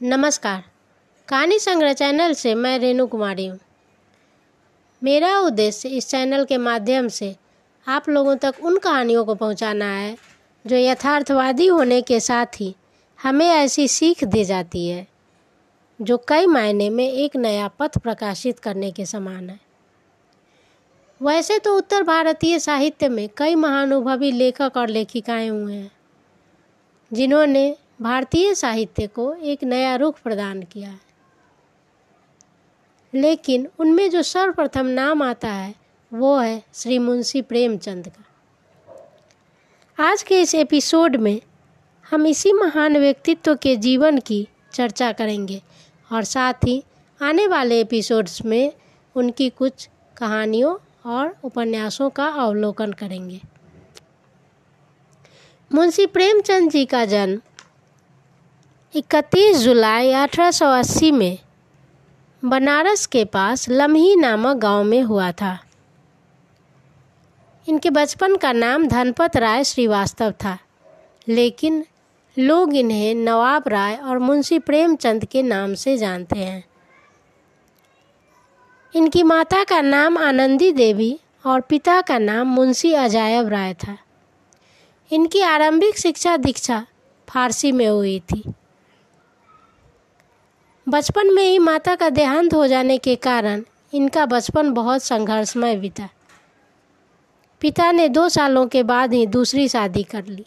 नमस्कार। कहानी संग्रह चैनल से मैं रेणु कुमारी हूँ। मेरा उद्देश्य इस चैनल के माध्यम से आप लोगों तक उन कहानियों को पहुँचाना है, जो यथार्थवादी होने के साथ ही हमें ऐसी सीख दी जाती है, जो कई मायने में एक नया पथ प्रकाशित करने के समान है। वैसे तो उत्तर भारतीय साहित्य में कई महानुभवी लेखक और लेखिकाएँ हुए हैं, जिन्होंने भारतीय साहित्य को एक नया रुख प्रदान किया है। लेकिन उनमें जो सर्वप्रथम नाम आता है, वो है श्री मुंशी प्रेमचंद का। आज के इस एपिसोड में हम इसी महान व्यक्तित्व के जीवन की चर्चा करेंगे और साथ ही आने वाले एपिसोड्स में उनकी कुछ कहानियों और उपन्यासों का अवलोकन करेंगे। मुंशी प्रेमचंद जी का जन्म इकतीस जुलाई 1880 में बनारस के पास लम्ही नामक गाँव में हुआ था। इनके बचपन का नाम धनपत राय श्रीवास्तव था, लेकिन लोग इन्हें नवाब राय और मुंशी प्रेमचंद के नाम से जानते हैं। इनकी माता का नाम आनंदी देवी और पिता का नाम मुंशी अजायब राय था। इनकी आरंभिक शिक्षा दीक्षा फारसी में हुई थी। बचपन में ही माता का देहांत हो जाने के कारण इनका बचपन बहुत संघर्षमय बीता। पिता ने दो सालों के बाद ही दूसरी शादी कर ली।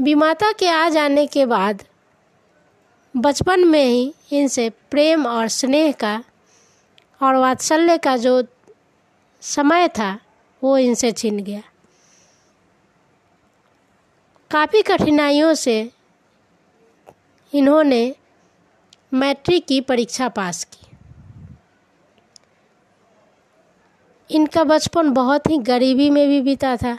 बीमाता के आ जाने के बाद बचपन में ही इनसे प्रेम और स्नेह का और वात्सल्य का जो समय था, वो इनसे छिन गया। काफ़ी कठिनाइयों से इन्होंने मैट्रिक की परीक्षा पास की। इनका बचपन बहुत ही गरीबी में भी बीता था।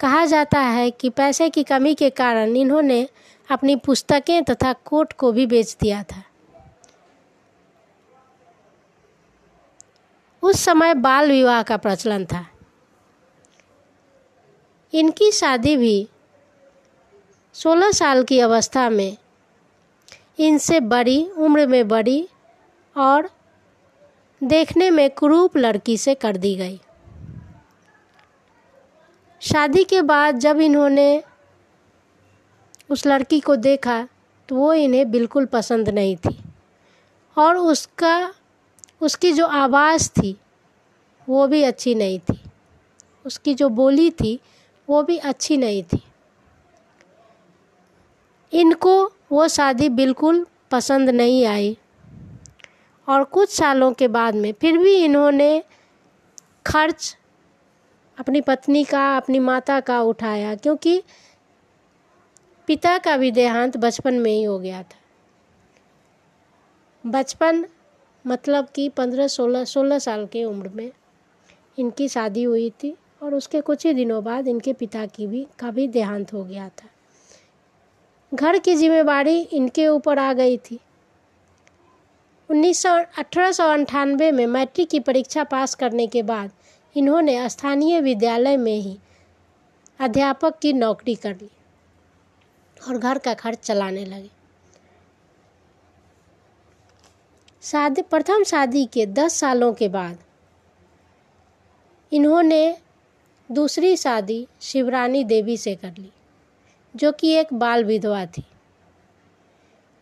कहा जाता है कि पैसे की कमी के कारण इन्होंने अपनी पुस्तकें तथा कोट को भी बेच दिया था। उस समय बाल विवाह का प्रचलन था। इनकी शादी भी 16 साल की अवस्था में इनसे बड़ी, उम्र में बड़ी और देखने में क्रूप लड़की से कर दी गई। शादी के बाद जब इन्होंने उस लड़की को देखा तो वो इन्हें बिल्कुल पसंद नहीं थी। और उसका, उसकी जो आवाज़ थी, वो भी अच्छी नहीं थी। उसकी जो बोली थी, वो भी अच्छी नहीं थी। इनको वो शादी बिल्कुल पसंद नहीं आई। और कुछ सालों के बाद में फिर भी इन्होंने खर्च अपनी पत्नी का, अपनी माता का उठाया, क्योंकि पिता का भी देहांत बचपन में ही हो गया था। बचपन मतलब कि पंद्रह, सोलह सोलह साल की उम्र में इनकी शादी हुई थी और उसके कुछ ही दिनों बाद इनके पिता की भी, का भी देहांत हो गया था। घर की जिम्मेवारी इनके ऊपर आ गई थी। उन्नीस सौ अठारह सौ में मैट्रिक की परीक्षा पास करने के बाद इन्होंने स्थानीय विद्यालय में ही अध्यापक की नौकरी कर ली और घर का खर्च चलाने लगे। शादी, प्रथम शादी के दस सालों के बाद इन्होंने दूसरी शादी शिवरानी देवी से कर ली। जो कि एक बाल विधवा थी।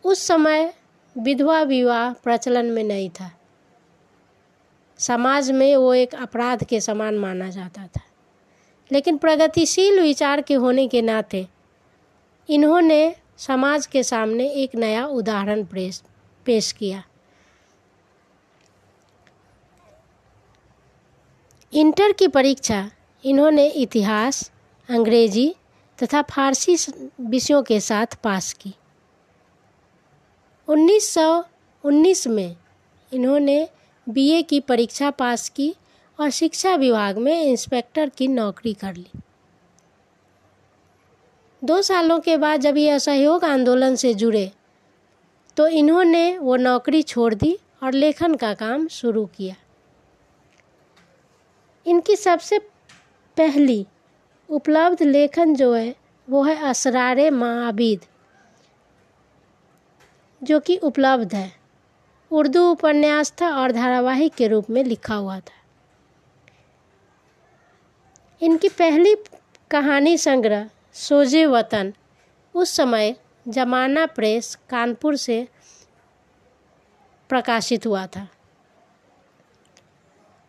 उस समय विधवा विवाह प्रचलन में नहीं था। समाज में वो एक अपराध के समान माना जाता था। लेकिन प्रगतिशील विचार के होने के नाते इन्होंने समाज के सामने एक नया उदाहरण पेश पेश किया। इंटर की परीक्षा, इन्होंने इतिहास, अंग्रेज़ी तथा फारसी विषयों के साथ पास की। 1919 में इन्होंने बीए की परीक्षा पास की और शिक्षा विभाग में इंस्पेक्टर की नौकरी कर ली। दो सालों के बाद जब ये असहयोग आंदोलन से जुड़े तो इन्होंने वो नौकरी छोड़ दी और लेखन का काम शुरू किया। इनकी सबसे पहली उपलब्ध लेखन जो है, वो है असरार माबिद जो कि उपलब्ध है। उर्दू उपन्यास था और धारावाहिक के रूप में लिखा हुआ था। इनकी पहली कहानी संग्रह, सोजे वतन, उस समय जमाना प्रेस कानपुर से प्रकाशित हुआ था।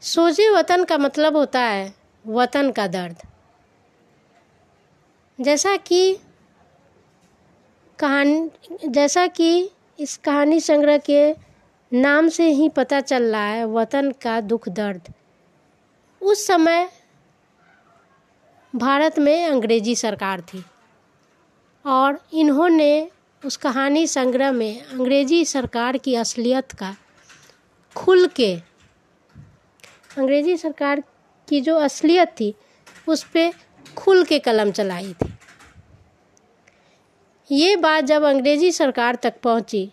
सोजे वतन का मतलब होता है, वतन का दर्द। जैसा कि कहानी, जैसा कि इस कहानी संग्रह के नाम से ही पता चल रहा है, वतन का दुख दर्द। उस समय भारत में अंग्रेज़ी सरकार थी और इन्होंने उस कहानी संग्रह में अंग्रेज़ी सरकार की असलियत का खुल के, अंग्रेज़ी सरकार की जो असलियत थी, उस पर खुल के कलम चलाई थी। ये बात जब अंग्रेज़ी सरकार तक पहुँची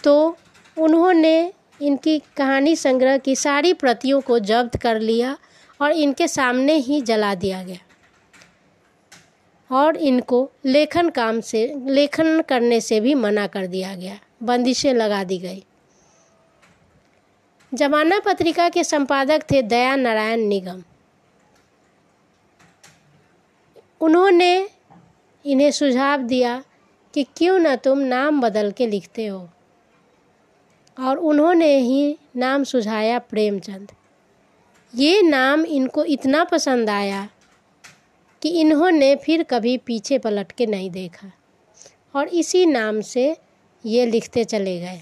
तो उन्होंने इनकी कहानी संग्रह की सारी प्रतियों को जब्त कर लिया और इनके सामने ही जला दिया गया। और इनको लेखन काम से, लेखन करने से भी मना कर दिया गया, बंदिशें लगा दी गई। जमाना पत्रिका के संपादक थे दया नारायण निगम। उन्होंने इन्हें सुझाव दिया कि क्यों न तुम नाम बदल के लिखते हो। और उन्होंने ही नाम सुझाया प्रेमचंद। ये नाम इनको इतना पसंद आया कि इन्होंने फिर कभी पीछे पलट के नहीं देखा। और इसी नाम से ये लिखते चले गए।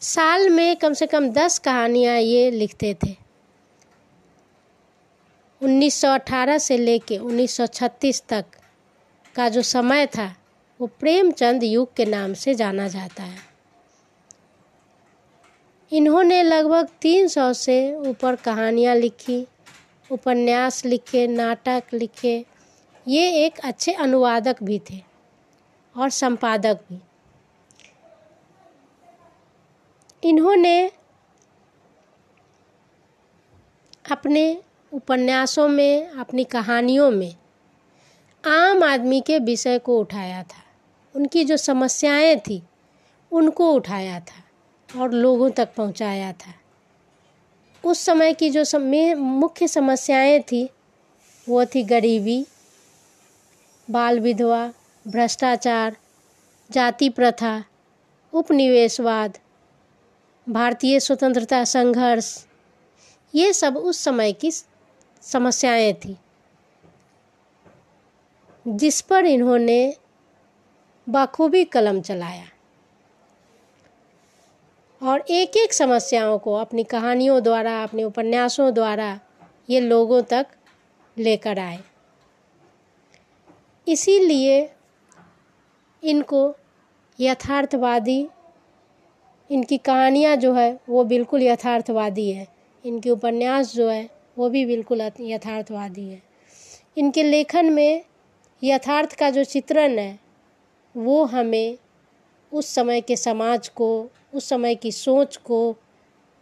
साल में कम से कम दस कहानियाँ ये लिखते थे। 1918 से लेके 1936 तक का जो समय था, वो प्रेमचंद युग के नाम से जाना जाता है। इन्होंने लगभग 300 से ऊपर कहानियाँ लिखी, उपन्यास लिखे, नाटक लिखे। ये एक अच्छे अनुवादक भी थे और संपादक भी। इन्होंने अपने उपन्यासों में, अपनी कहानियों में, आम आदमी के विषय को उठाया था। उनकी जो समस्याएँ थी, उनको उठाया था और लोगों तक पहुँचाया था। उस समय की जो समय मुख्य समस्याएँ थी, वो थी गरीबी, बाल विधवा, भ्रष्टाचार, जाति प्रथा, उपनिवेशवाद, भारतीय स्वतंत्रता संघर्ष। ये सब उस समय की समस्याएँ थी। जिस पर इन्होंने बखूबी कलम चलाया और एक एक समस्याओं को अपनी कहानियों द्वारा, अपने उपन्यासों द्वारा ये लोगों तक लेकर आए। इसीलिए इनको यथार्थवादी, इनकी कहानियाँ जो है वो बिल्कुल यथार्थवादी है। इनके उपन्यास जो है वो भी बिल्कुल यथार्थवादी है। इनके लेखन में यथार्थ का जो चित्रण है, वो हमें उस समय के समाज को, उस समय की सोच को,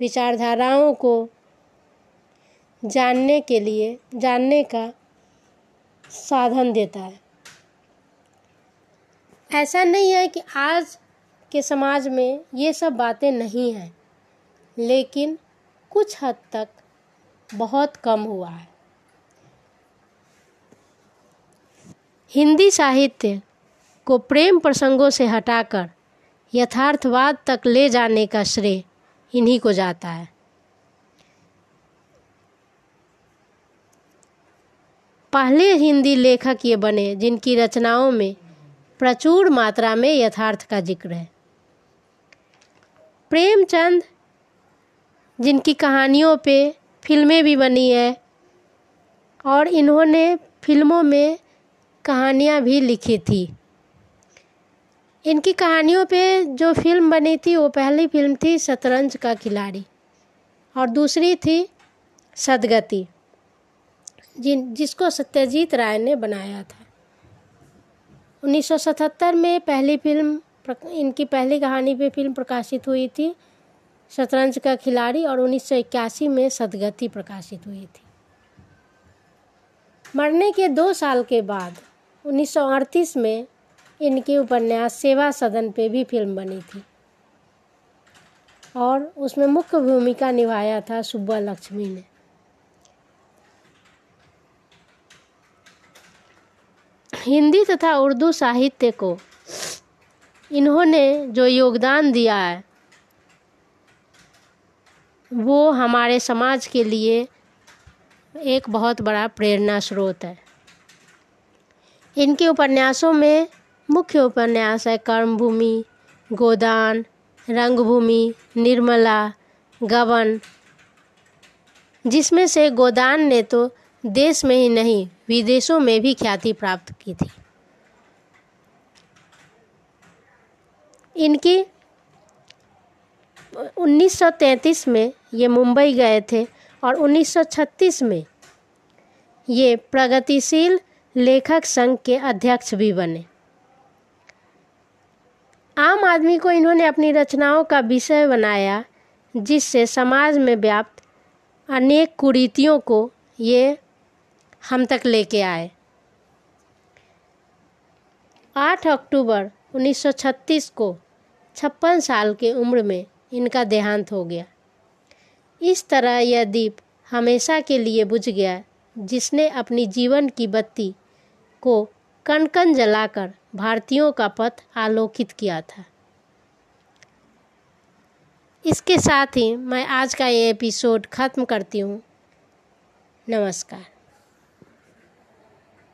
विचारधाराओं को जानने के लिए, जानने का साधन देता है। ऐसा नहीं है कि आज के समाज में ये सब बातें नहीं हैं, लेकिन कुछ हद तक बहुत कम हुआ है। हिंदी साहित्य को प्रेम प्रसंगों से हटाकर यथार्थवाद तक ले जाने का श्रेय इन्हीं को जाता है। पहले हिंदी लेखक ये बने जिनकी रचनाओं में प्रचुर मात्रा में यथार्थ का ज़िक्र है। प्रेमचंद, जिनकी कहानियों पे फ़िल्में भी बनी है। और इन्होंने फ़िल्मों में कहानियाँ भी लिखी थी। इनकी कहानियों पे जो फ़िल्म बनी थी, वो पहली फ़िल्म थी शतरंज का खिलाड़ी और दूसरी थी सदगति, जिन, जिसको सत्यजीत राय ने बनाया था। 1977 में पहली फ़िल्म इनकी पहली कहानी पे फ़िल्म प्रकाशित हुई थी। शतरंज का खिलाड़ी और उन्नीस सौ इक्यासी में सदगति प्रकाशित हुई थी। मरने के दो साल के बाद 1938 में इनके उपन्यास सेवा सदन पे भी फ़िल्म बनी थी और उसमें मुख्य भूमिका निभाया था सुब्बा लक्ष्मी ने। हिंदी तथा उर्दू साहित्य को इन्होंने जो योगदान दिया है वो हमारे समाज के लिए एक बहुत बड़ा प्रेरणा स्रोत है। इनके उपन्यासों में मुख्य उपन्यास है कर्मभूमि, गोदान, रंगभूमि, निर्मला गबन जिसमें से गोदान ने तो देश में ही नहीं, विदेशों में भी ख्याति प्राप्त की थी। इनकी 1933 में ये मुंबई गए थे और 1936 में ये प्रगतिशील लेखक संघ के अध्यक्ष भी बने। आम आदमी को इन्होंने अपनी रचनाओं का विषय बनाया, जिससे समाज में व्याप्त अनेक कुरीतियों को ये हम तक लेके आए। 8 अक्टूबर 1936 को छप्पन साल के उम्र में इनका देहांत हो गया। इस तरह यह दीप हमेशा के लिए बुझ गया, जिसने अपनी जीवन की बत्ती को कण कण जलाकर भारतीयों का पथ आलोकित किया था। इसके साथ ही मैं आज का ये एपिसोड ख़त्म करती हूँ। नमस्कार।